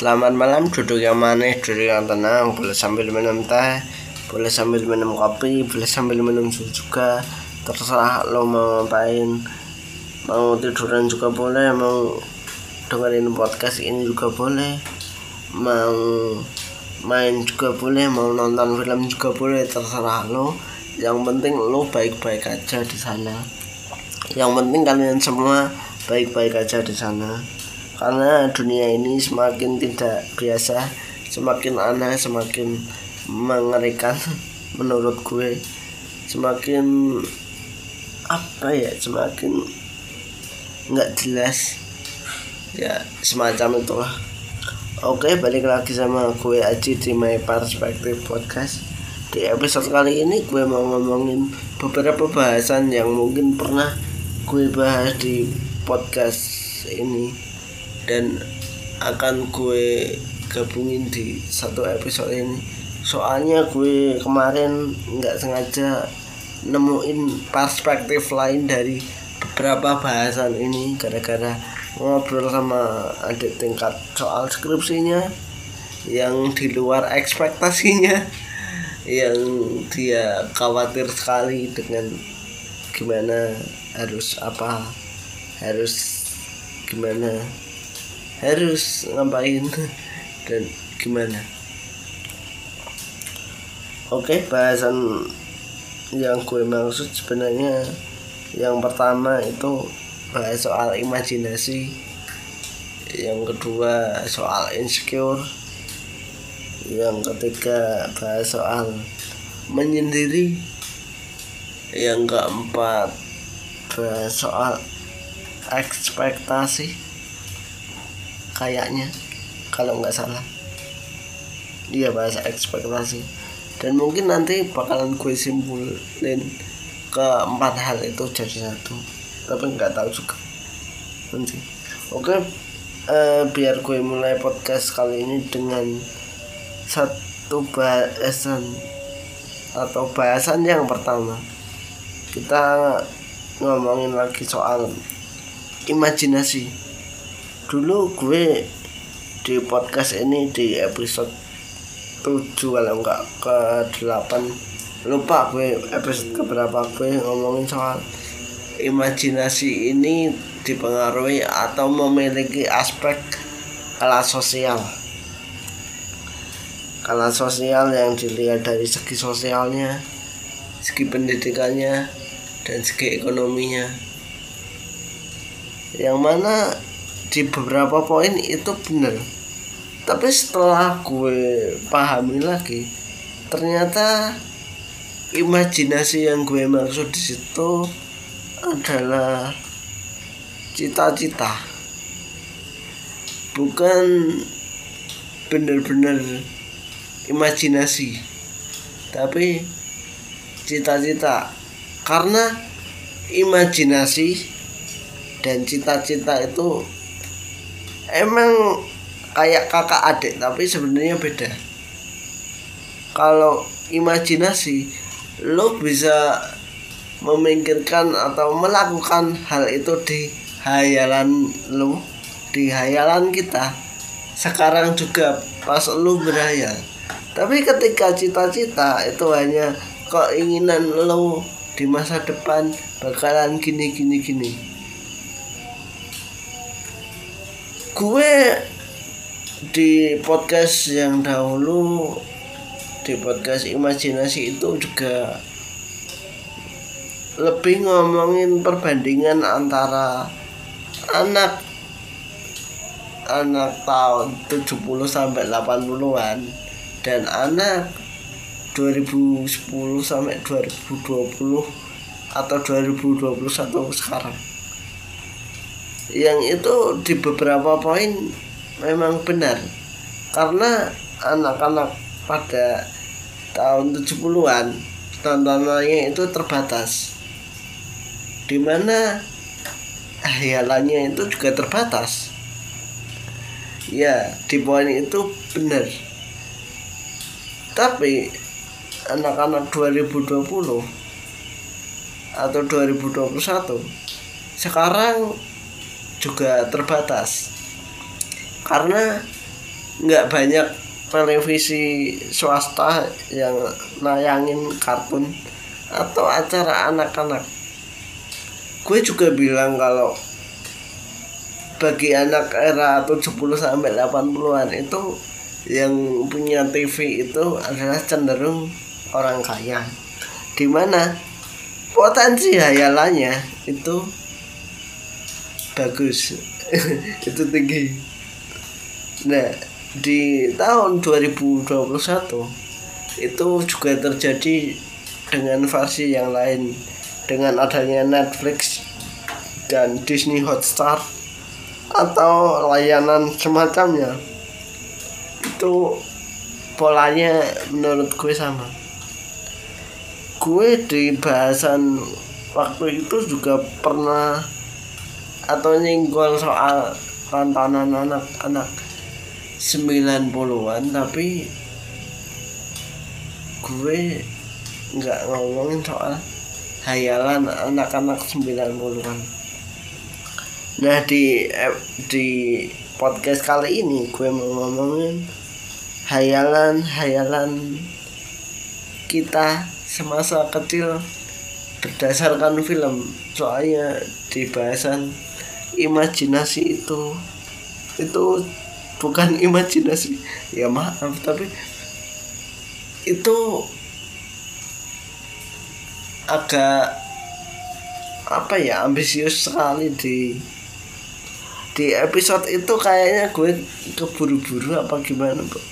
Selamat malam, duduk yang manis, duduk yang tenang, boleh sambil minum teh, boleh sambil minum kopi, boleh sambil minum susu juga. Terserah lo mau ngapain, mau tiduran juga boleh, mau dengerin podcast ini juga boleh, mau main juga boleh, mau nonton film juga boleh, terserah lo. Yang penting lo baik-baik aja di sana. Yang penting kalian semua baik-baik aja di sana karena dunia ini semakin tidak biasa semakin aneh semakin mengerikan menurut gue. Semakin apa ya semakin nggak jelas. Ya semacam itulah. Oke balik lagi sama gue Aji di My Perspective Podcast. Di episode kali ini gue mau ngomongin beberapa bahasan yang mungkin pernah gue bahas di podcast ini dan akan gue gabungin di satu episode ini. Soalnya gue kemarin nggak sengaja nemuin perspektif lain dari beberapa bahasan ini gara-gara ngobrol sama adik tingkat soal skripsinya yang di luar ekspektasinya yang dia khawatir sekali dengan gimana harus apa harus gimana harus ngapain? Dan gimana? Oke bahasan yang gue maksud sebenarnya yang pertama itu bahas soal imajinasi yang kedua soal insecure yang ketiga bahas soal menyendiri yang keempat bahas soal ekspektasi kayaknya kalau nggak salah. Dia bahasa ekspektasi. Dan mungkin nanti bakalan gue simpulin ke empat hal itu jadi satu. Tapi nggak tahu juga. Nanti. Oke eh, biar gue mulai podcast kali ini dengan satu bahasan atau bahasan yang pertama. Kita ngomongin lagi soal imajinasi dulu gue di podcast ini di episode 7 kalau enggak ke 8 lupa gue episode keberapa gue ngomongin soal imajinasi ini dipengaruhi atau memiliki aspek kelas sosial. Kelas sosial yang dilihat dari segi sosialnya segi pendidikannya dan segi ekonominya. Yang mana di beberapa poin itu benar. Tapi setelah gue pahami lagi ternyata imajinasi yang gue maksud di situ adalah cita-cita. Bukan benar-benar imajinasi tapi cita-cita. Karena imajinasi dan cita-cita itu emang kayak kakak adik tapi sebenarnya beda. Kalau imajinasi lo bisa memikirkan atau melakukan hal itu di hayalan lo di hayalan kita. Sekarang juga pas lo berhayal. Tapi ketika cita-cita itu hanya keinginan lo di masa depan bakalan gini gini gini gue di podcast yang dahulu di podcast imajinasi itu juga lebih ngomongin perbandingan antara anak anak tahun 70 sampai 80-an dan anak 2010 sampai 2020 atau 2021 sekarang yang itu di beberapa poin memang benar. Karena anak-anak pada tahun 70-an tontonannya itu terbatas. Di mana hayalannya itu juga terbatas. Ya di poin itu benar. Tapi anak-anak 2020 atau 2021 sekarang juga terbatas. Karena nggak banyak televisi swasta yang nayangin kartun atau acara anak-anak. Gue juga bilang kalau bagi anak era 70 sampai 80-an itu yang punya TV itu adalah cenderung orang kaya. Di mana potensi hayalannya itu bagus. Itu tinggi. Nah di tahun 2021 itu juga terjadi dengan versi yang lain. Dengan adanya Netflix dan Disney Hotstar atau layanan semacamnya. Itu polanya menurut gue sama. Gue di bahasan waktu itu juga pernah atau nyinggol soal tantanan anak-anak 90-an tapi gue nggak ngomongin soal hayalan anak-anak 90-an nah di di podcast kali ini gue mau ngomongin hayalan-hayalan kita semasa kecil berdasarkan film. Soalnya di bahasan imajinasi itu. Itu bukan imajinasi. Ya maaf tapi itu agak apa ya ambisius sekali di di episode itu kayaknya gue keburu-buru apa gimana bro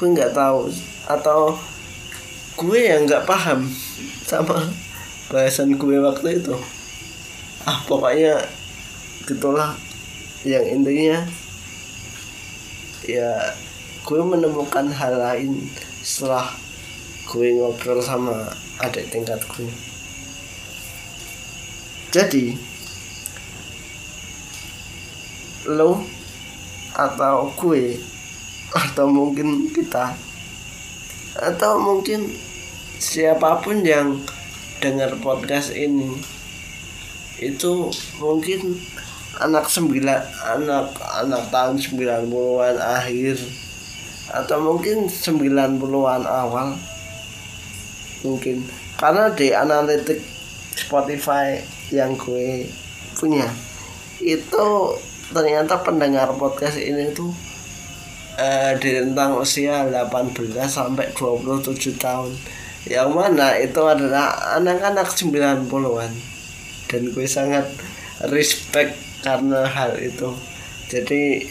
gue nggak tahu. Atau gue yang nggak paham sama bahasan gue waktu itu. Ah pokoknya gitulah yang intinya ya gue menemukan hal lain setelah gue ngobrol sama adik tingkat gue jadi lo atau gue atau mungkin kita atau mungkin siapa pun yang dengar podcast ini itu mungkin anak sembilan anak anak tahun 90-an akhir. Atau mungkin 90-an awal. Mungkin. Karena di analitik Spotify yang gue punya itu ternyata pendengar podcast ini tuh eh, di rentang usia 18 sampai 27 tahun. Yang mana itu adalah anak-anak 90-an dan gue sangat respect karena hal itu. Jadi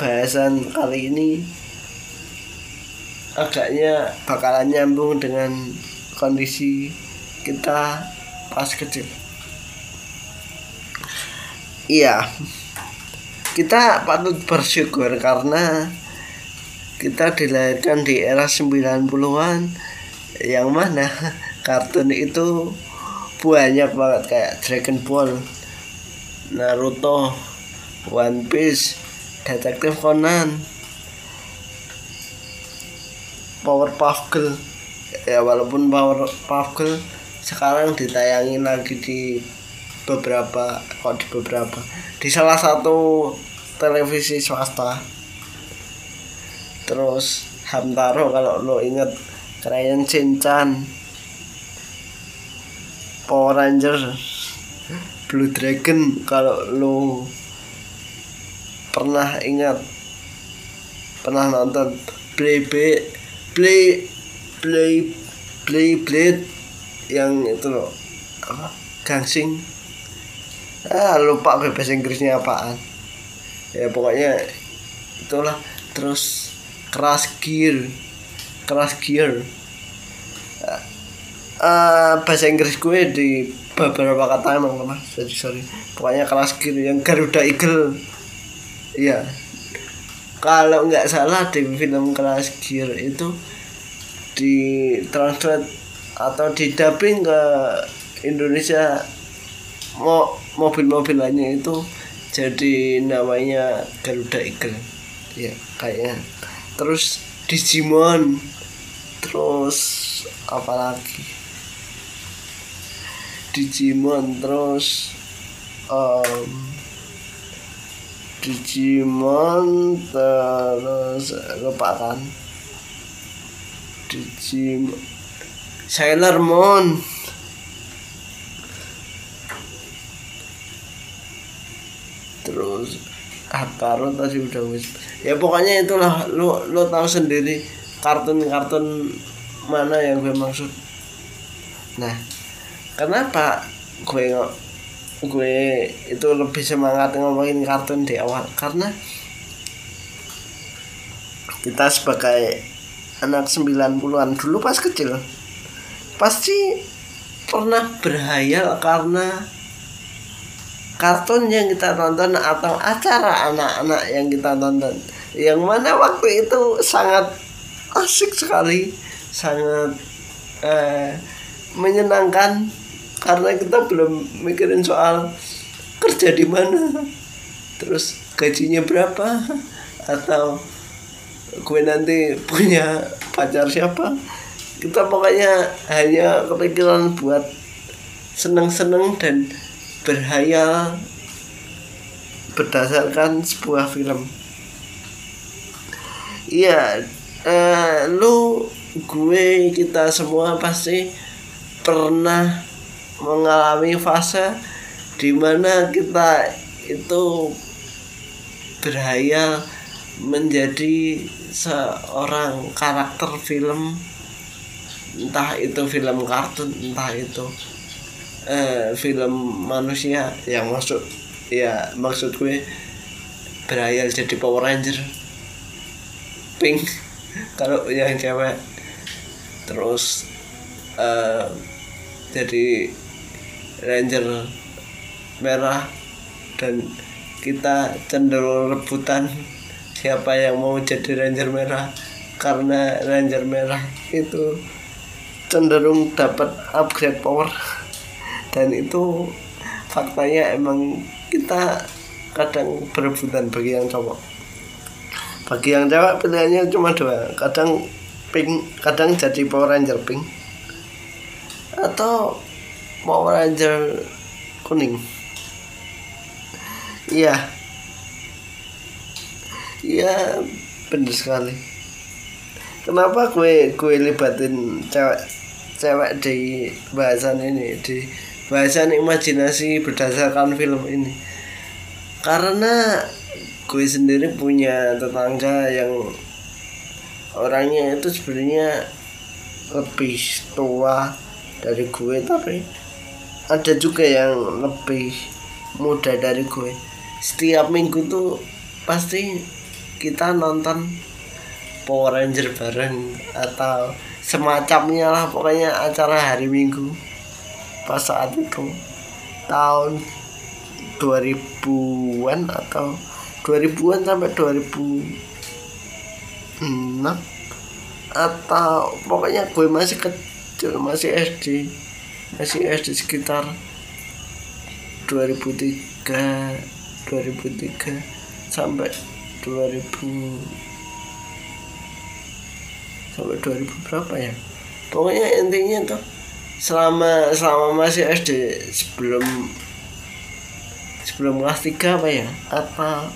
bahasan kali ini agaknya bakalan nyambung dengan kondisi kita pas kecil. Iya. Kita patut bersyukur karena kita dilahirkan di era 90-an yang mana kartun itu banyak banget kayak Dragon Ball Naruto, One Piece, Detektif Conan, Powerpuff Girl. Ya walaupun Powerpuff Girl sekarang ditayangin lagi di beberapa kok di beberapa? Di salah satu televisi swasta. Terus Hamtaro kalau lo inget Crayon Shinchan Power Rangers Blue Dragon kalau lo pernah ingat pernah nonton Play Play Play Play Play Blade yang itu loh apa? Gangsing. Ah lupa gue bahasa Inggrisnya apaan. Ya pokoknya itulah. Terus Crash Gear Crash Gear. Uh, bahasa Inggris gue di beberapa kata emang lemah jadi sorry. Pokoknya kelas kiri yang Garuda Eagle. Iya. Kalau nggak salah di film kelas Gear itu di translate atau di dubbing ke Indonesia mo mobil-mobil lainnya itu jadi namanya Garuda Eagle. Ya kayaknya. Terus Digimon. Terus apa lagi Digimon terus um, Digimon terus lupa kan? Digimon Sailor Moon. Terus Hataro tadi udah wis. Ya pokoknya itulah. Lo lo tahu sendiri kartun-kartun mana yang gue maksud. Nah kenapa gue gue itu lebih semangat ngomongin kartun di awal? Karena kita sebagai anak 90-an dulu pas kecil pasti pernah berhayal karena kartun yang kita tonton atau acara anak-anak yang kita tonton yang mana waktu itu sangat asik sekali sangat eh, menyenangkan karena kita belum mikirin soal kerja di mana. Terus gajinya berapa? Atau gue nanti punya pacar siapa? Kita pokoknya hanya kepikiran buat seneng-seneng dan berhayal berdasarkan sebuah film. Iya eh, lu gue kita semua pasti pernah mengalami fase di mana kita itu berhayal menjadi seorang karakter film. Entah itu film kartun entah itu eh, film manusia yang masuk ya maksud gue berhayal jadi Power Ranger. Pink kalau yang cewek. Terus eh, jadi Ranger merah dan kita cenderung rebutan siapa yang mau jadi Ranger merah. Karena Ranger merah itu cenderung dapat upgrade power. Dan itu faktanya emang kita kadang berebutan bagi yang cowok. Bagi yang cewek pilihannya cuma dua. Kadang pink kadang jadi Power Ranger pink. Atau Power Ranger kuning. Iya. Iya bener sekali. Kenapa gue gue libatin cewek cewek di bahasan ini di bahasan imajinasi berdasarkan film ini? Karena gue sendiri punya tetangga yang orangnya itu sebenarnya lebih tua dari gue tapi ada juga yang lebih muda dari gue. Setiap minggu tuh pasti kita nonton Power Ranger bareng atau semacamnya lah pokoknya acara hari minggu pas saat itu tahun 2000-an atau 2000-an sampai 2006 atau pokoknya gue masih kecil masih SD masih SD sekitar 2003 2003 sampai 2000 sampai 2000 berapa ya? Pokoknya intinya tuh selama selama masih SD sebelum sebelum kelas 3 apa ya? Apa?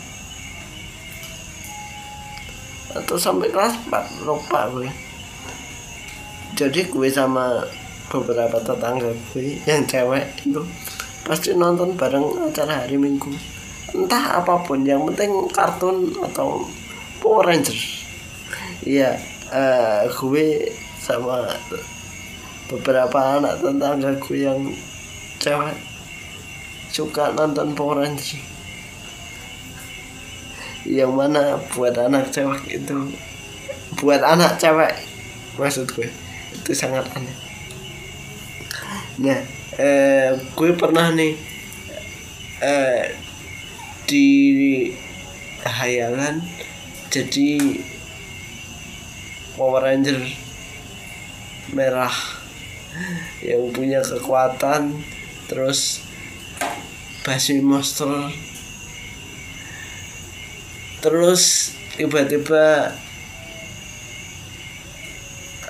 Atau sampai kelas 4 lupa gue jadi gue sama beberapa tetangga gue yang cewek itu. Pasti nonton bareng acara hari minggu. Entah apa pun yang penting kartun atau Power Rangers. Iya uh, gue sama beberapa anak tetangga gue yang cewek suka nonton Power Rangers. Yang mana buat anak cewek itu buat anak cewek maksud gue itu sangat aneh nah eh, gue pernah nih eh, di hayalan jadi Power Ranger merah. Yang punya kekuatan terus basi monster. Terus tiba-tiba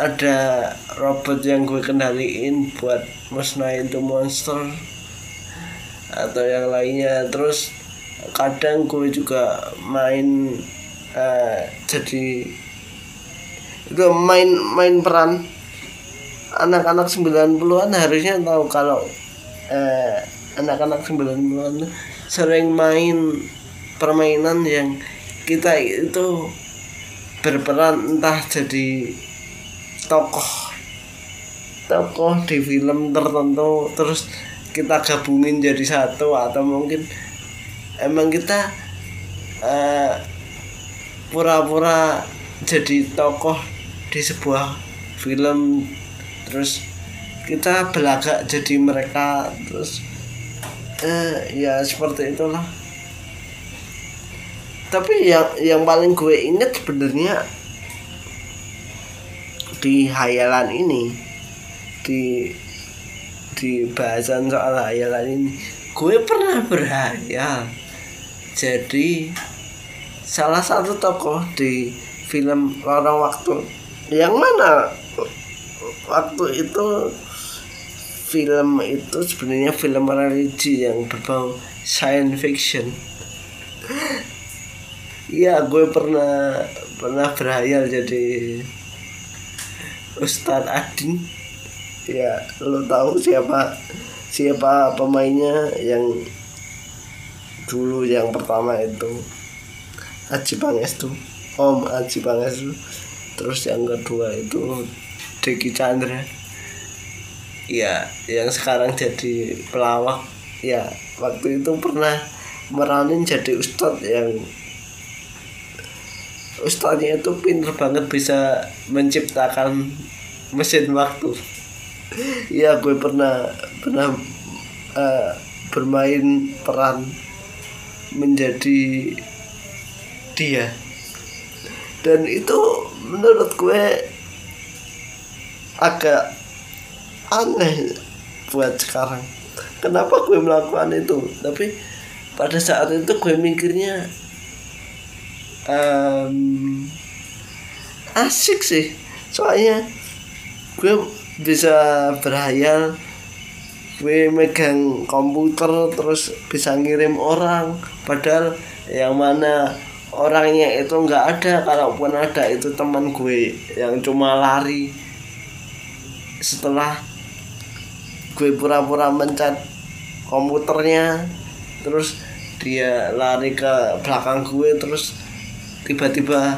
ada robot yang gue kendaliin buat musnahin tuh monster atau yang lainnya. Terus kadang gue juga main uh, jadi itu main main peran anak-anak 90-an harusnya tahu kalau uh, anak-anak 90-an sering main permainan yang kita itu berperan entah jadi tokoh. Tokoh di film tertentu terus kita gabungin jadi satu atau mungkin emang kita pura pura-pura jadi tokoh di sebuah film terus kita belagak jadi mereka terus uh, ya seperti itulah. Tapi yang yang paling gue inget sebenarnya di hayalan ini di di bahasan soal hayalan ini gue pernah berhayal. Jadi salah satu tokoh di film Lorong Waktu yang mana waktu itu film itu sebenarnya film religi yang berbau science fiction. Iya, gue pernah pernah berhayal jadi Ustadz Adin ya lo tahu siapa siapa pemainnya yang dulu yang pertama itu? Aji Pangestu Om Aji Pangestu. Terus yang kedua itu Deki Chandra. Ya yang sekarang jadi pelawak. Ya waktu itu pernah meranin jadi ustadz yang ustadznya itu pinter banget bisa menciptakan mesin waktu. Iya gue pernah pernah uh, bermain peran menjadi dia. Dan itu menurut gue agak aneh buat sekarang. Kenapa gue melakukan itu? Tapi pada saat itu gue mikirnya um, asik sih. Soalnya gue bisa berhayal gue megang komputer terus bisa ngirim orang. Padahal yang mana orangnya itu nggak ada kalaupun ada itu teman gue yang cuma lari. Setelah gue pura-pura mencet komputernya terus dia lari ke belakang gue terus tiba-tiba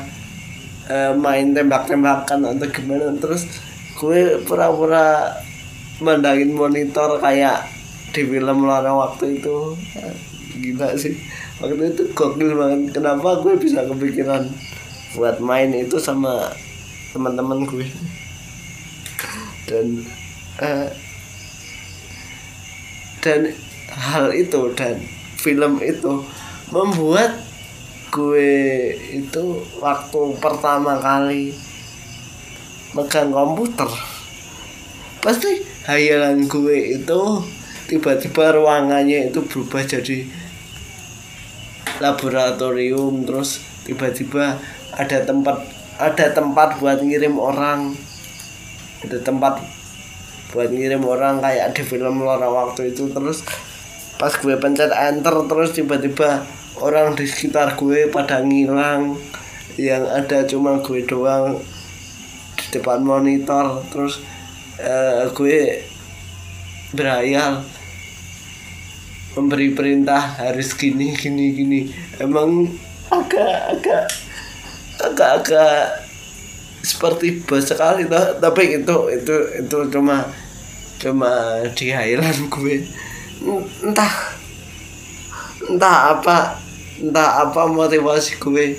uh, main tembak-tembakan atau gimana terus gue pura-pura mandangin monitor kayak di film lara waktu itu. Gila sih. Waktu itu gokil banget. Kenapa gue bisa kepikiran buat main itu sama teman-teman gue? Dan uh, dan hal itu dan film itu membuat gue itu waktu pertama kali megang komputer. Pasti hayalan gue itu tiba-tiba ruangannya itu berubah jadi laboratorium terus tiba-tiba ada tempat ada tempat buat ngirim orang. Ada tempat buat ngirim orang kayak di film Lora waktu itu terus pas gue pencet enter terus tiba-tiba orang di sekitar gue pada ngilang. Yang ada cuma gue doang depan monitor terus uh, gue berhayal memberi perintah harus gini gini gini. Emang agak agak agak agak seperti bos sekali toh. Tapi itu itu itu cuma cuma di highland gue. Entah entah apa entah apa motivasi gue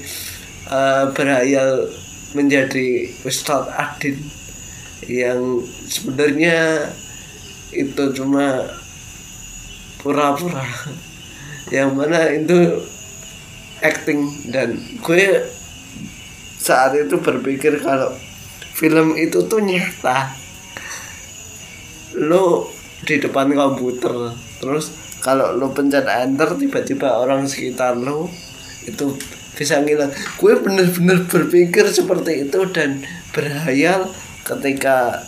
uh, berhayal menjadi Ustadz Adin yang sebenarnya itu cuma pura-pura. Yang mana itu acting dan gue saat itu berpikir kalau film itu tuh nyata. Lo di depan komputer terus kalau lo pencet enter tiba-tiba orang sekitar lo itu bisa ngilang. Gue bener-bener berpikir seperti itu dan berhayal ketika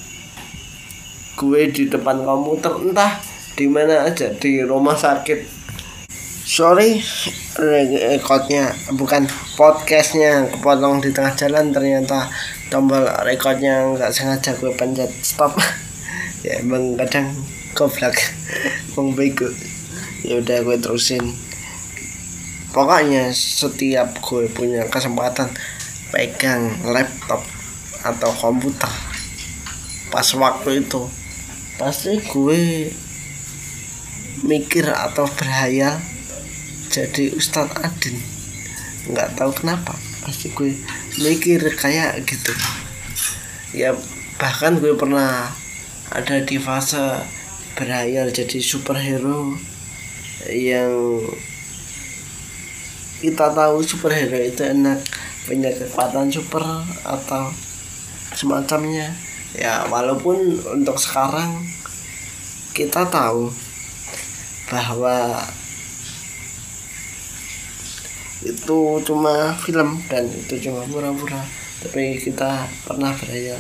gue di depan komputer entah di mana aja di rumah sakit. Sorry recordnya bukan podcastnya kepotong di tengah jalan ternyata tombol recordnya nggak sengaja gue pencet. Stop. Ya emang kadang goblok. Bang bego. Ya udah gue terusin pokoknya setiap gue punya kesempatan pegang laptop atau komputer. Pas waktu itu pasti gue mikir atau berhayal jadi Ustadz Adin. Nggak tahu kenapa pasti gue mikir kayak gitu. Ya bahkan gue pernah ada di fase berhayal jadi superhero yang kita tahu superhero itu enak punya kekuatan super atau semacamnya. Ya walaupun untuk sekarang kita tahu bahwa itu cuma film dan itu cuma pura-pura. Tapi kita pernah berhayal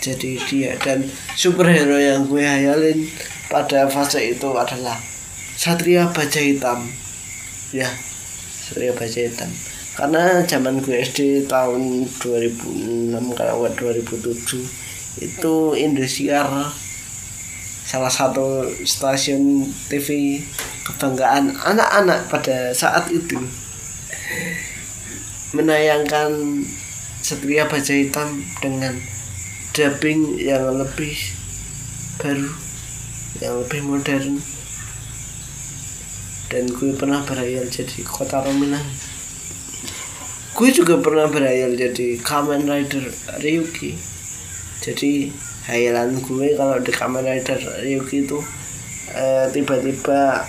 jadi dia. Dan superhero yang gue hayalin pada fase itu adalah Satria Baja Hitam. Ya Satria Baja Hitam karena zaman gue SD tahun 2006 kalau 2007 itu Indosiar salah satu stasiun TV kebanggaan anak-anak pada saat itu. Menayangkan Satria Baja Hitam dengan dubbing yang lebih baru yang lebih modern dan gue pernah berhayal jadi kota Romilan gue juga pernah berhayal jadi Kamen Rider Ryuki. Jadi hayalan gue kalau di Kamen Rider Ryuki itu eh, tiba-tiba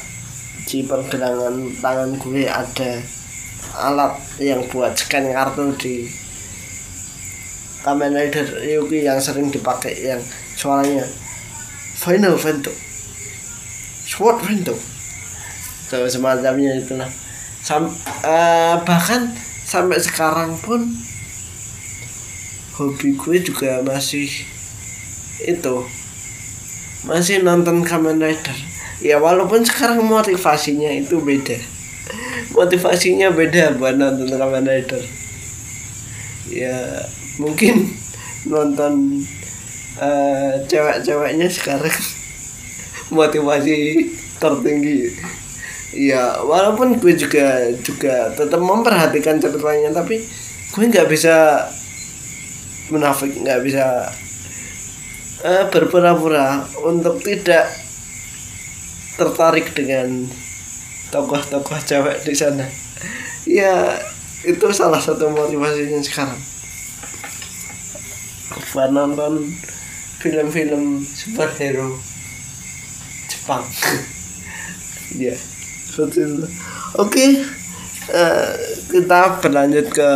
di pergelangan tangan gue ada alat yang buat scan kartu di Kamen Rider Ryuki yang sering dipakai yang suaranya Final Vento Sword Vento so, semacamnya itulah. Sam, uh, bahkan sampai sekarang pun hobi gue juga masih itu masih nonton Kamen Rider. Ya walaupun sekarang motivasinya itu beda. Motivasinya beda buat nonton Kamen Rider. Ya mungkin nonton uh, cewek-ceweknya sekarang motivasi tertinggi ya walaupun gue juga juga tetap memperhatikan ceritanya tapi gue nggak bisa munafik nggak bisa uh, berpura-pura untuk tidak tertarik dengan tokoh-tokoh cewek di sana. Ya itu salah satu motivasinya sekarang. Buat nonton film-film superhero Jepang. Ya seperti itu. Oke uh, kita berlanjut ke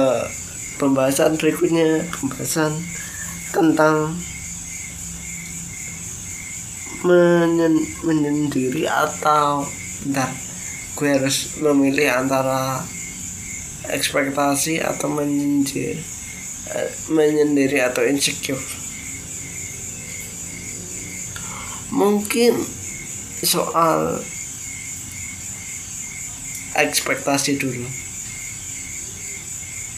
pembahasan berikutnya pembahasan tentang menyen menyendiri atau bentar gue harus memilih antara ekspektasi atau menyindir eh, menyendiri atau insecure. Mungkin soal ekspektasi dulu.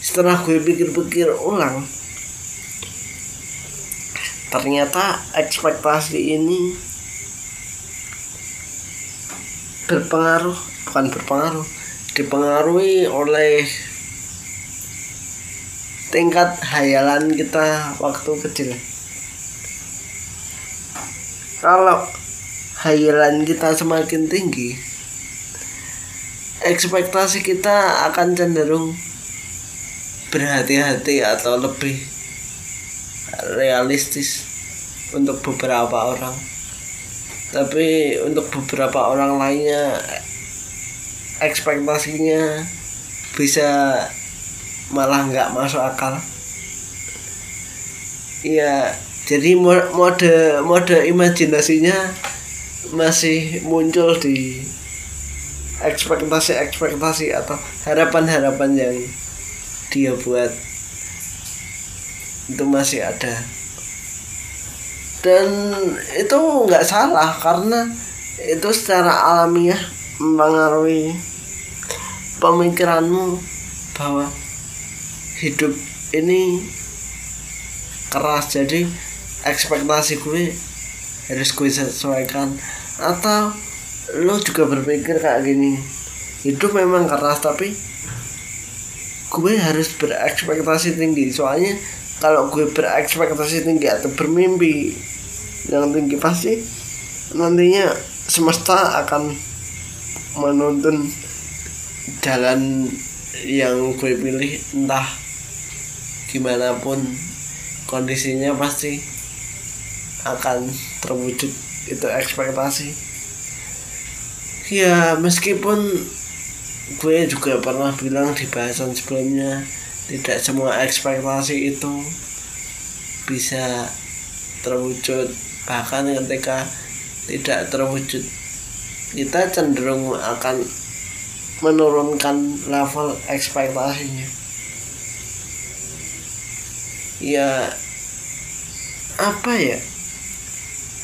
Setelah gue pikir-pikir ulang ternyata ekspektasi ini berpengaruh bukan berpengaruh dipengaruhi oleh tingkat hayalan kita waktu kecil. Kalau hayalan kita semakin tinggi ekspektasi kita akan cenderung berhati-hati atau lebih realistis untuk beberapa orang. Tapi untuk beberapa orang lainnya ekspektasinya bisa malah nggak masuk akal. Iya jadi mode mode imajinasinya masih muncul di ekspektasi-ekspektasi atau harapan-harapan yang dia buat itu masih ada. Dan itu nggak salah karena itu secara alamiah mempengaruhi pemikiranmu bahwa hidup ini keras. Jadi ekspektasi gue harus gue sesuaikan atau lo juga berpikir kayak gini hidup memang keras tapi gue harus berekspektasi tinggi. Soalnya kalau gue berekspektasi tinggi atau bermimpi yang tinggi pasti nantinya semesta akan menuntun jalan yang gue pilih entah gimana pun kondisinya pasti akan terwujud itu ekspektasi ya meskipun gue juga pernah bilang di bahasan sebelumnya tidak semua ekspektasi itu bisa terwujud. Bahkan ketika tidak terwujud kita cenderung akan menurunkan level ekspektasinya. Ya apa ya?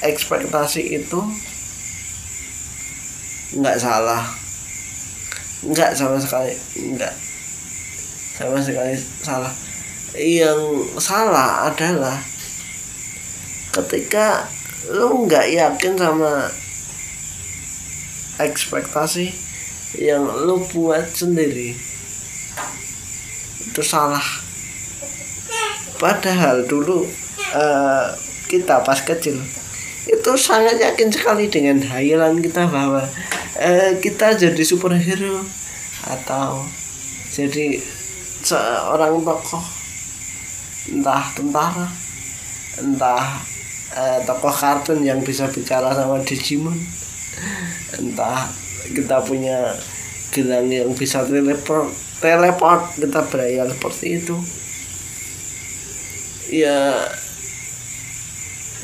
Ekspektasi itu nggak salah. Nggak sama sekali. Nggak. Sama sekali salah. Yang salah adalah ketika lu nggak yakin sama ekspektasi yang lu buat sendiri itu salah. Padahal dulu uh, kita pas kecil itu sangat yakin sekali dengan hayalan kita bahwa uh, kita jadi superhero atau jadi seorang tokoh. Entah tentara entah uh, tokoh kartun yang bisa bicara sama Digimon. Entah kita punya gelang yang bisa teleport teleport kita berayal seperti itu. Ya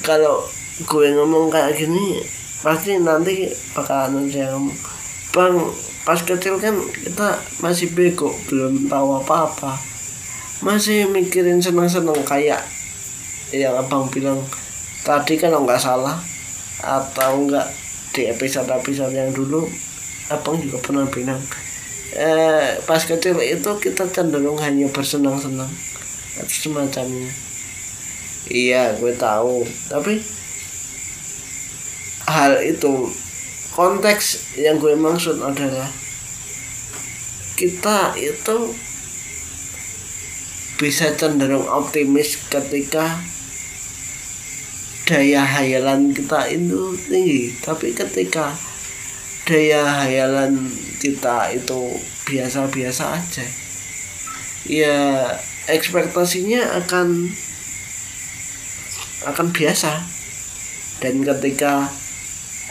kalau gue ngomong kayak gini pasti nanti bakalan yang ngomong bang pas kecil kan kita masih bego belum tahu apa-apa. Masih mikirin seneng-seneng kayak yang abang bilang tadi kan nggak salah atau enggak di episode-episode yang dulu abang juga pernah bilang eh, pas kecil itu kita cenderung hanya bersenang-senang. Semacamnya. Iya gue tahu. Tapi hal itu. Konteks yang gue maksud adalah kita itu bisa cenderung optimis ketika daya hayalan kita itu tinggi. Tapi ketika daya hayalan kita itu biasa-biasa aja ya ekspektasinya akan akan biasa. Dan ketika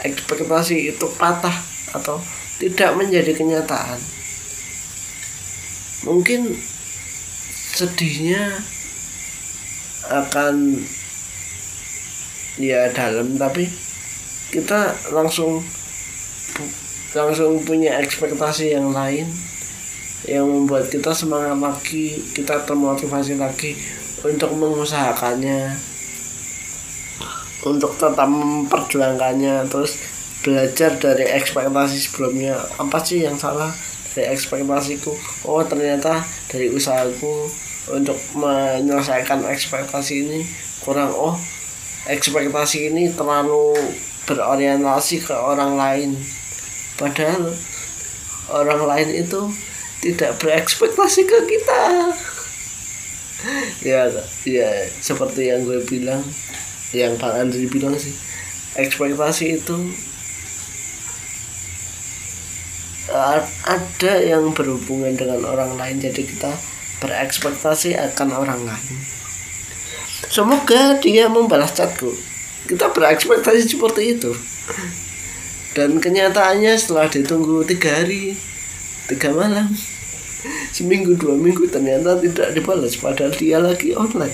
ekspektasi itu patah atau tidak menjadi kenyataan. Mungkin sedihnya akan ya dalam tapi kita langsung langsung punya ekspektasi yang lain yang membuat kita semangat lagi kita termotivasi lagi untuk mengusahakannya untuk tetap memperjuangkannya terus belajar dari ekspektasi sebelumnya. Apa sih yang salah dari ekspektasiku? Oh ternyata dari usahaku untuk menyelesaikan ekspektasi ini kurang. Oh ekspektasi ini terlalu berorientasi ke orang lain. Padahal orang lain itu tidak berekspektasi ke kita. Ya ya seperti yang gue bilang yang Pak Andri bilang sih ekspektasi itu ada yang berhubungan dengan orang lain jadi kita berekspektasi akan orang lain. Semoga dia membalas chatku. Kita berekspektasi seperti itu. Dan kenyataannya setelah ditunggu tiga hari tiga malam seminggu dua minggu ternyata tidak dibalas padahal dia lagi online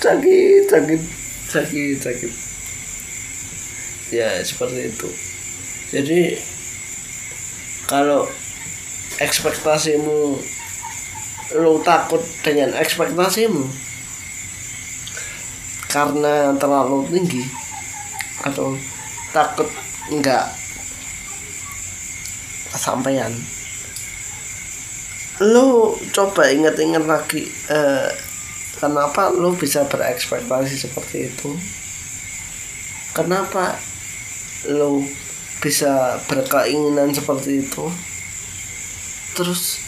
sakit sakit sakit sakit ya seperti itu. Jadi kalau ekspektasimu lo takut dengan ekspektasimu karena terlalu tinggi atau takut enggak sampean lo coba ingat-ingat lagi eh, kenapa lo bisa berekspektasi seperti itu? Kenapa lo bisa berkeinginan seperti itu? Terus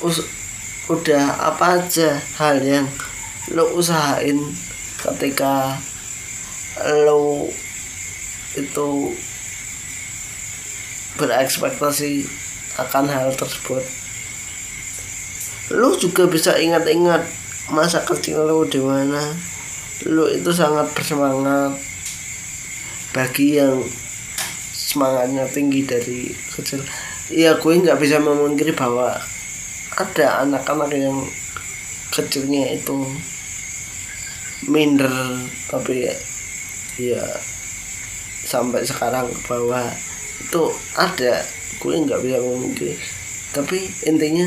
us udah apa aja hal yang lo usahain ketika lo itu berekspektasi akan hal tersebut lu juga bisa ingat-ingat masa kecil lu di mana. Lu itu sangat bersemangat. Bagi yang semangatnya tinggi dari kecil. Ya gue nggak bisa memungkiri bahwa ada anak-anak yang kecilnya itu minder tapi ya, ya sampai sekarang bahwa itu ada. Gue nggak bisa ngomong tapi intinya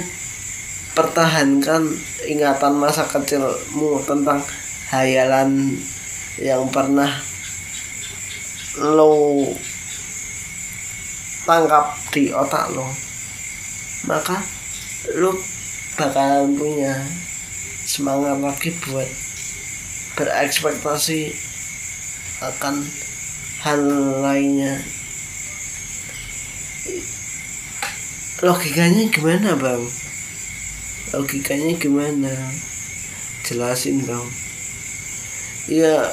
pertahankan ingatan masa kecilmu tentang hayalan yang pernah lo tangkap di otak lo. Maka lo bakalan punya semangat lagi buat berekspektasi akan hal lainnya. Logikanya gimana bang logikanya gimana? Jelasin bang ya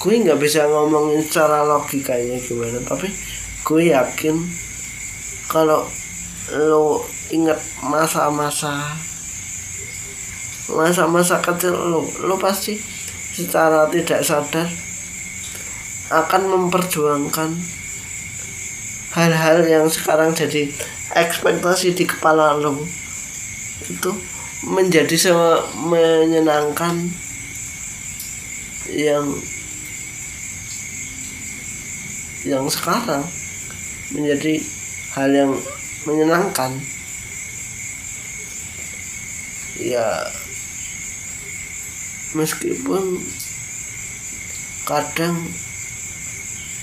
gue nggak bisa ngomongin secara logikanya gimana tapi gue yakin kalau lo inget masa-masa masa-masa kecil lo lo pasti secara tidak sadar akan memperjuangkan hal-hal yang sekarang jadi ekspektasi di kepala lo. Itu menjadi sama menyenangkan yang yang sekarang menjadi hal yang menyenangkan. Ya meskipun kadang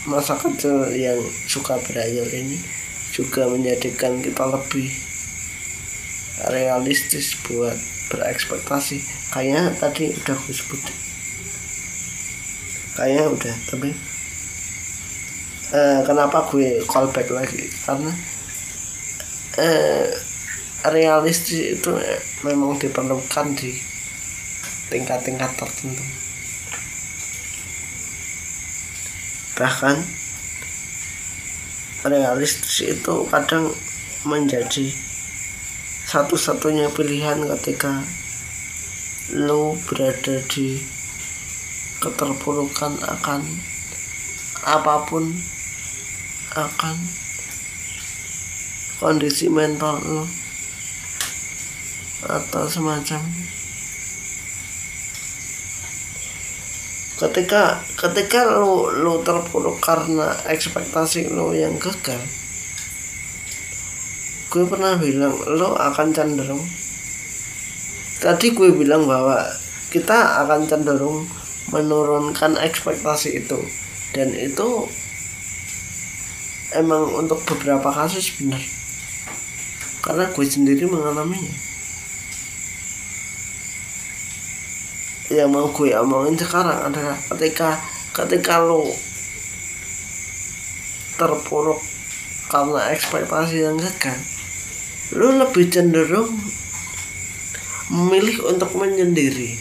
masa kecil yang suka berayal ini juga menjadikan kita lebih realistis buat berekspektasi. Kayaknya tadi udah gue sebut. Kayaknya udah tapi uh, kenapa gue callback lagi? Karena uh, realistis itu memang diperlukan di tingkat-tingkat tertentu. Bahkan realistis itu kadang menjadi satu-satunya pilihan ketika lo berada di keterpurukan akan apa pun akan kondisi mental lo atau semacam. Ketika ketika lo lo terpuruk karena ekspektasi lo yang gagal gue pernah bilang lo akan cenderung. Tadi gue bilang bahwa kita akan cenderung menurunkan ekspektasi itu. Dan itu emang untuk beberapa kasus benar. Karena gue sendiri mengalaminya. Yang mau gue omongin sekarang. Adalah ketika ketika lo terpuruk karena ekspektasi yang gagal lo lebih cenderung memilih untuk menyendiri.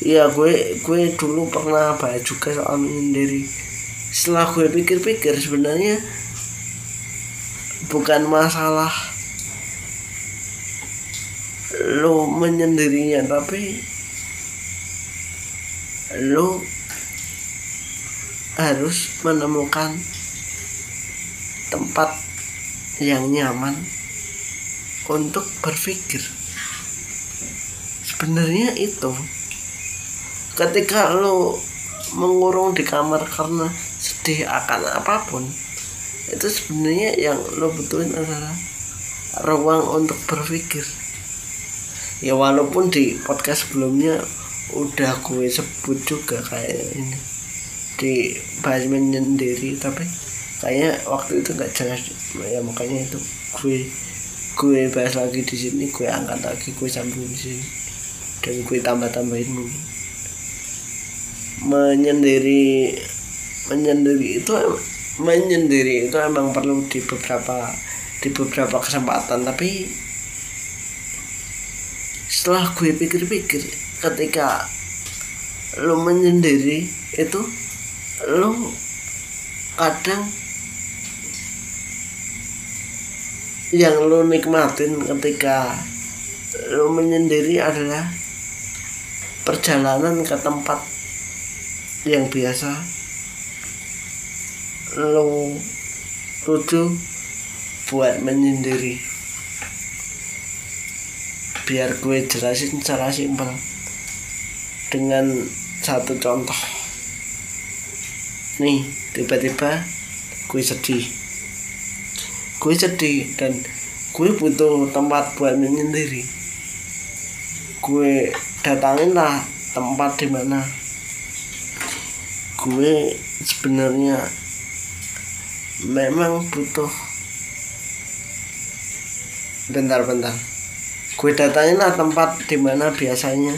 Ya gue gue dulu pernah bahas juga soal menyendiri. Setelah gue pikir-pikir sebenarnya bukan masalah lo menyendirinya tapi lo harus menemukan tempat yang nyaman untuk berpikir. Sebenarnya itu ketika lo mengurung di kamar karena sedih akan apa pun itu sebenarnya yang lo butuhin adalah ruang untuk berpikir. Ya walaupun di podcast sebelumnya udah gue sebut juga kayak ini dibahas menyendiri tapi kayaknya waktu itu nggak jelas ya makanya itu gue gue bahas lagi di sini gue angkat lagi gue sambung di sini. Dan gue tambah tambahin mungkin menyendiri menyendiri itu menyendiri itu emang perlu di beberapa di beberapa kesempatan tapi setelah gue pikir-pikir ketika lo menyendiri itu lo kadang yang lo nikmatin ketika lo menyendiri adalah perjalanan ke tempat yang biasa. Lo tuju buat menyendiri. Biar gue jelasin secara simpel. Dengan satu contoh. Nih tiba-tiba gue sedih gue sedih dan gue butuh tempat buat menyendiri gue datangin lah tempat di mana gue sebenarnya memang butuh. Bentar-bentar gue datangin lah tempat di mana biasanya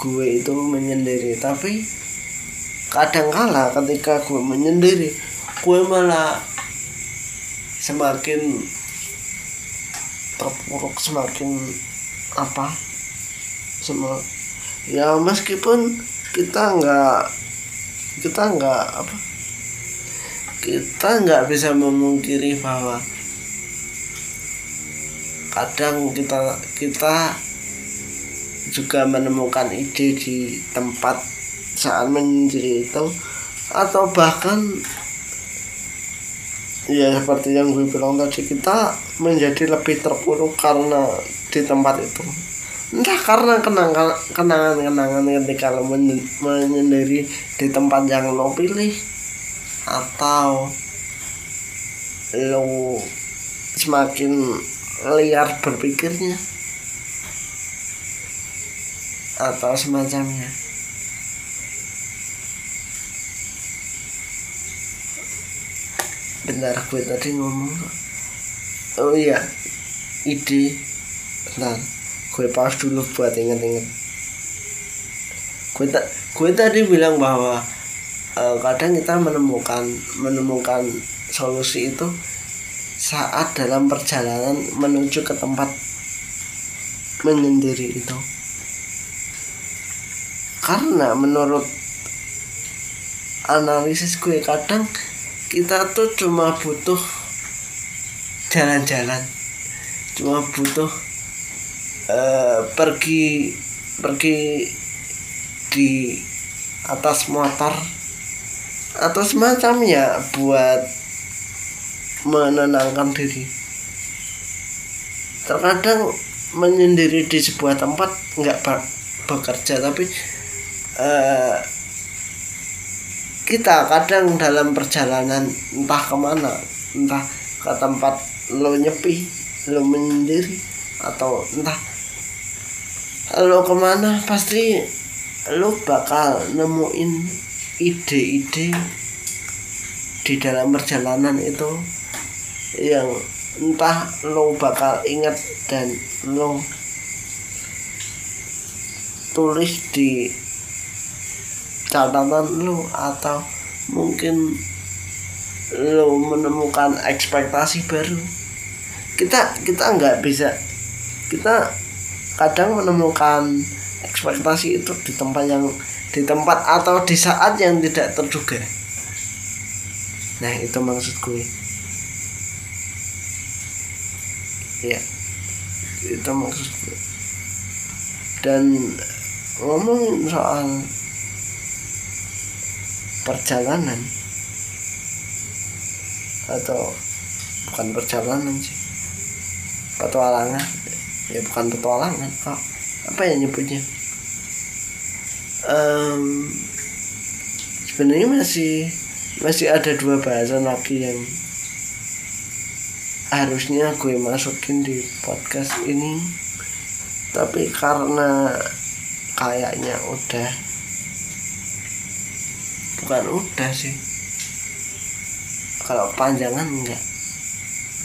gue itu menyendiri tapi kadang kala ketika gue menyendiri gue malah semakin terpuruk semakin apa? Semua ya meskipun kita nggak kita nggak apa? Kita nggak bisa memungkiri bahwa kadang kita kita juga menemukan ide di tempat saat menyendiri itu atau bahkan ya seperti yang gue bilang tadi kita menjadi lebih terpuruk karena di tempat itu. Entah karena kenangan kenangan kenangan ketika lo menyendiri di tempat yang lo pilih atau lo semakin liar berpikirnya atau semacamnya bentar gue tadi ngomong. Oh iya ide. Bentar gue pause dulu buat inget-inget. Gue tak gue tadi bilang bahwa uh, kadang kita menemukan menemukan solusi itu saat dalam perjalanan menuju ke tempat menyendiri itu. Karena menurut analisis gue kadang kita tuh cuma butuh jalan-jalan. Cuma butuh uh, pergi pergi di atas motor atau semacamnya buat menenangkan diri. Terkadang menyendiri di sebuah tempat nggak bekerja tapi uh, kita kadang dalam perjalanan entah ke mana entah ke tempat lo nyepi lo menyendiri atau entah lo ke mana pasti lo bakal nemuin ide-ide di dalam perjalanan itu yang entah lo bakal ingat dan lo tulis di catatan lu atau mungkin lu menemukan ekspektasi baru? Kita kita nggak bisa kita kadang menemukan ekspektasi itu di tempat yang di tempat atau di saat yang tidak terduga. Nah itu maksud gue. Ya itu maksud gue. Dan ngomongin soal perjalanan. Atau bukan perjalanan sih. Petualangan. Ya bukan petualangan oh, apa ya nyebutnya? Um, sebenarnya masih masih ada dua bahasan lagi yang harusnya gue masukin di podcast ini. Tapi karena kayaknya udah bukan udah sih. Kalau panjangan enggak.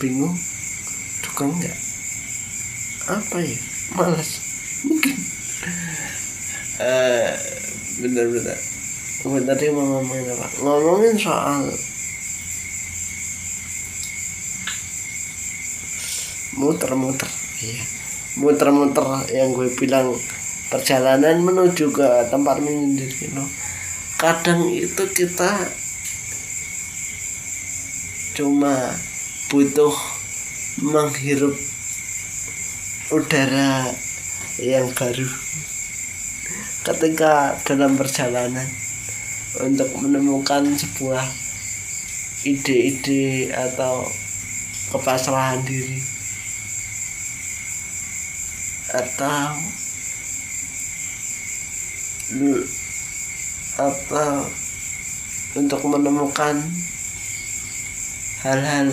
Bingung. Juga enggak? Apa ya? Malas mungkin. Eh bener-bener gue tadi mau ngomongin apa? Ngomongin soal muter-muter. Iya. Muter-muter yang gue bilang perjalanan menuju ke tempat menyendiri you kadang itu kita cuma butuh menghirup udara yang baru ketika dalam perjalanan untuk menemukan sebuah ide-ide atau kepasrahan diri. Atau atau untuk menemukan hal-hal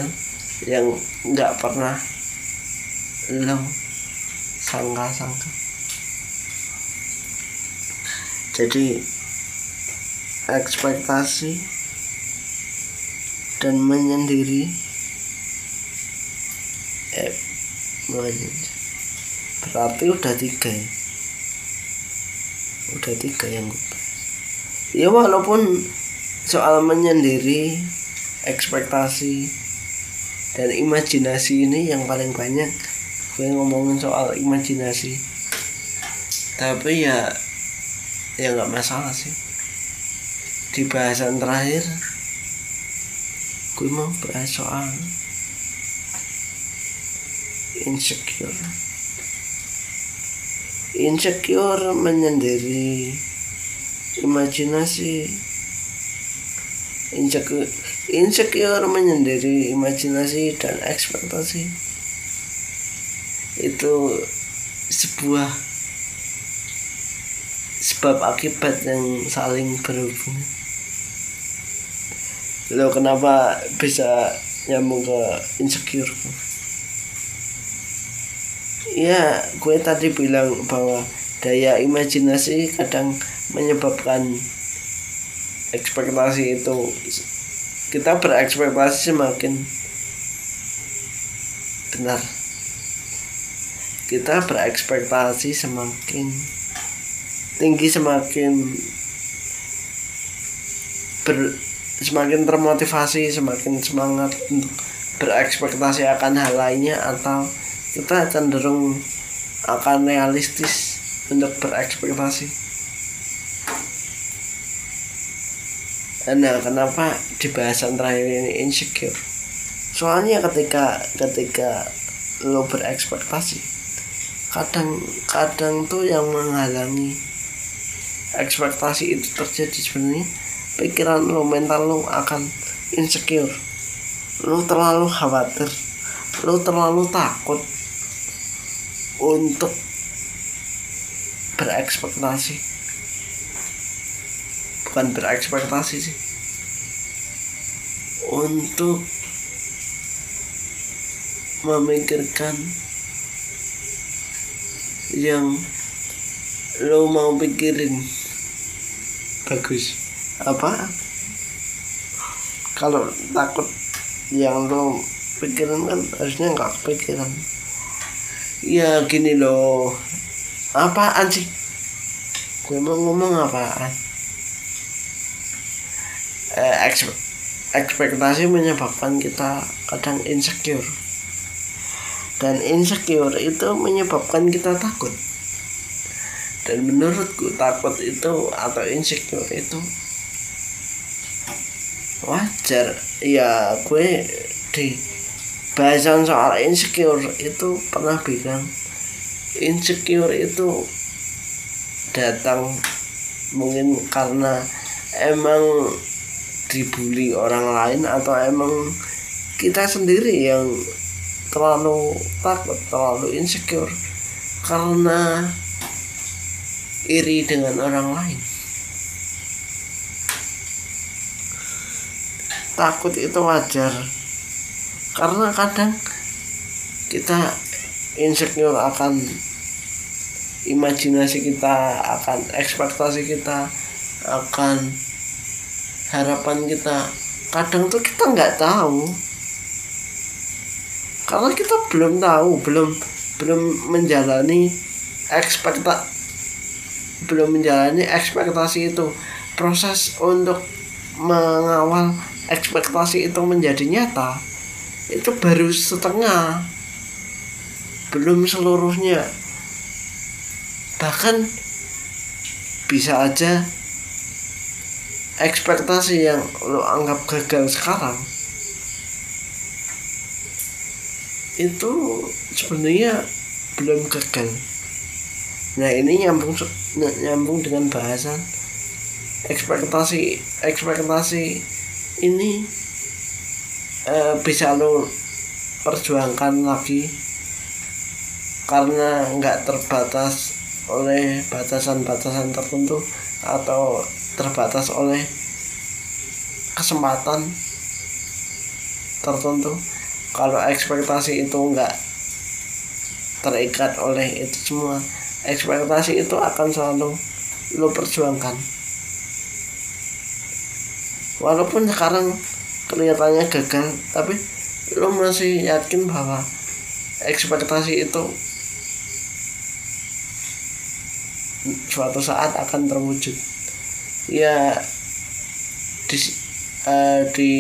yang nggak pernah lo sangka-sangka. Jadi ekspektasi dan menyendiri eh, berarti udah tiga ya? Udah tiga yang ya walaupun soal menyendiri ekspektasi dan imajinasi ini yang paling banyak gue ngomongin soal imajinasi. Tapi ya ya nggak masalah sih. Di bahasan terakhir gue mau bahas soal insecure. Insecure menyendiri imajinasi. Insecure insecure menyendiri imajinasi dan ekspektasi. Itu sebuah sebab akibat yang saling berhubungan. Lo kenapa bisa nyambung ke insecure? Ya gue tadi bilang bahwa daya imajinasi kadang menyebabkan ekspektasi itu. Kita berekspektasi semakin benar. Kita berekspektasi semakin tinggi semakin ber, semakin termotivasi semakin semangat untuk berekspektasi akan hal lainnya atau kita cenderung akan realistis untuk berekspektasi nah kenapa di bahasan terakhir ini insecure. Soalnya ketika ketika lo berekspektasi kadang kadang tuh yang menghalangi ekspektasi itu terjadi sebenarnya pikiran lo mental lo akan insecure. Lo terlalu khawatir lo terlalu takut untuk berekspektasi bukan berekspektasi sih. Untuk memikirkan yang lo mau pikirin. Bagus. Apa? Kalau takut yang lo pikiran kan harusnya nggak kepikiran. Ya gini loh. Apaan sih? Gue mau ngomong apaan eh, ekspe ekspektasi menyebabkan kita kadang insecure. Dan insecure itu menyebabkan kita takut. Dan menurutku takut itu atau insecure itu wajar. Ya gue di bahasan soal insecure itu pernah bilang insecure itu datang mungkin karena emang dibully orang lain atau emang kita sendiri yang terlalu takut terlalu insecure karena iri dengan orang lain? Takut itu wajar karena kadang kita insecure akan imajinasi kita akan ekspektasi kita akan harapan kita. Kadang tuh kita nggak tahu. Karena kita belum tahu belum belum menjalani ekspekta belum menjalani ekspektasi itu. Proses untuk mengawal ekspektasi itu menjadi nyata itu baru setengah belum seluruhnya. Bahkan bisa aja ekspektasi yang lo anggap gagal sekarang itu sebenarnya belum gagal. Nah ini nyambung nyambung dengan bahasan ekspektasi ekspektasi ini uh, bisa lo perjuangkan lagi karena nggak terbatas oleh batasan-batasan tertentu atau terbatas oleh kesempatan tertentu. Kalau ekspektasi itu enggak terikat oleh itu semua ekspektasi itu akan selalu lo perjuangkan. Walaupun sekarang kelihatannya gagal tapi lo masih yakin bahwa ekspektasi itu suatu saat akan terwujud ya di uh, di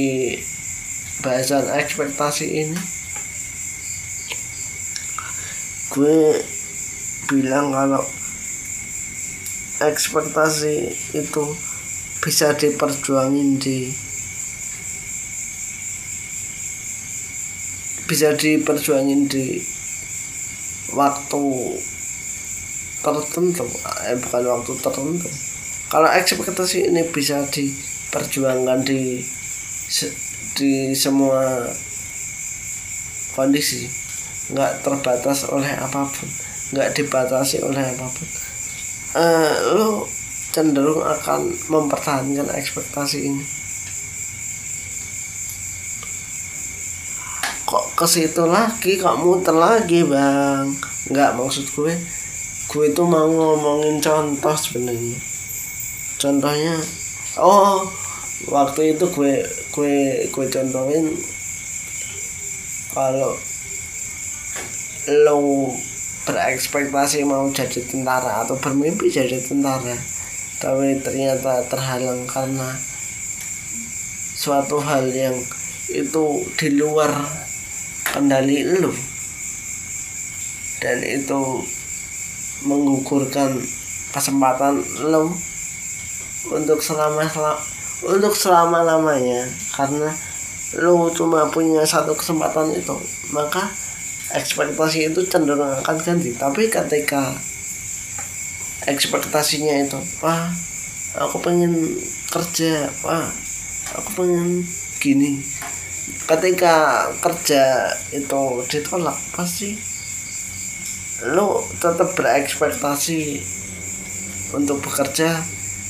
bahasan ekspektasi ini gue bilang kalau ekspektasi itu bisa diperjuangin di bisa diperjuangin di waktu tertentu eh, bukan waktu tertentu kalau ekspektasi ini bisa diperjuangkan di di semua kondisi. Nggak terbatas oleh apa pun. Nggak dibatasi oleh apa pun. Uh, lo cenderung akan mempertahankan ekspektasi ini. Kok ke situ lagi? Kok muter lagi bang? Nggak maksud gue gue itu mau ngomongin contoh sebenarnya contohnya oh waktu itu gue gue gue contohin kalau lo berekspektasi mau jadi tentara atau bermimpi jadi tentara tapi ternyata terhalang karena suatu hal yang itu di luar kendali lo. Dan itu menggugurkan kesempatan lo untuk selama untuk selama lamanya karena lo cuma punya satu kesempatan itu maka ekspektasi itu cenderung akan ganti. Tapi ketika ekspektasinya itu wah aku pengen kerja wah aku pengen gini. Ketika kerja itu ditolak pasti lo tetap berekspektasi untuk bekerja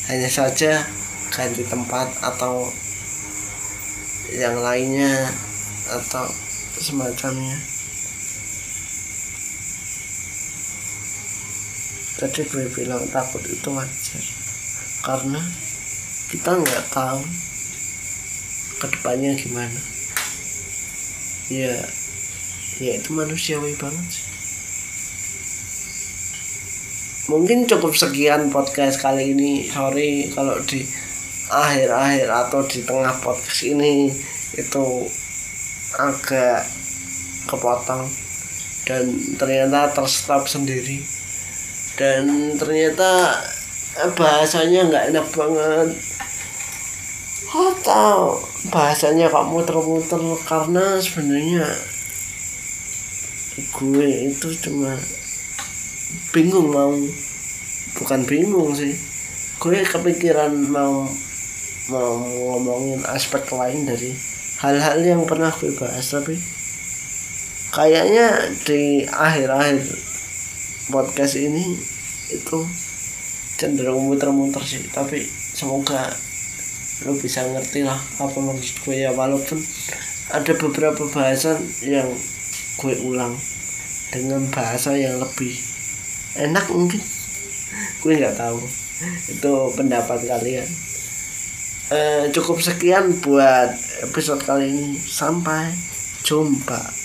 hanya saja ganti tempat atau yang lainnya atau semacamnya. Tadi gue bilang takut itu wajar. Karena kita nggak tahu ke depannya gimana. Ya ya itu manusiawi banget sih mungkin cukup sekian podcast kali ini. Sorry kalau di akhir-akhir atau di tengah podcast ini itu agak kepotong. Dan ternyata terstop sendiri. Dan ternyata bahasanya nggak enak banget. Atau bahasanya kok muter-muter? Karena sebenarnya gue itu cuma bingung mau bukan bingung sih. Gue kepikiran mau mau ngomongin aspek lain dari hal-hal yang pernah gue bahas tapi kayaknya di akhir-akhir podcast ini itu cenderung muter-muter sih. Tapi semoga lo bisa ngerti lah apa maksud gue ya. Walaupun ada beberapa bahasan yang gue ulang dengan bahasa yang lebih enak mungkin. Gue nggak tahu. Itu pendapat kalian. Eh, cukup sekian buat episode kali ini. Sampai jumpa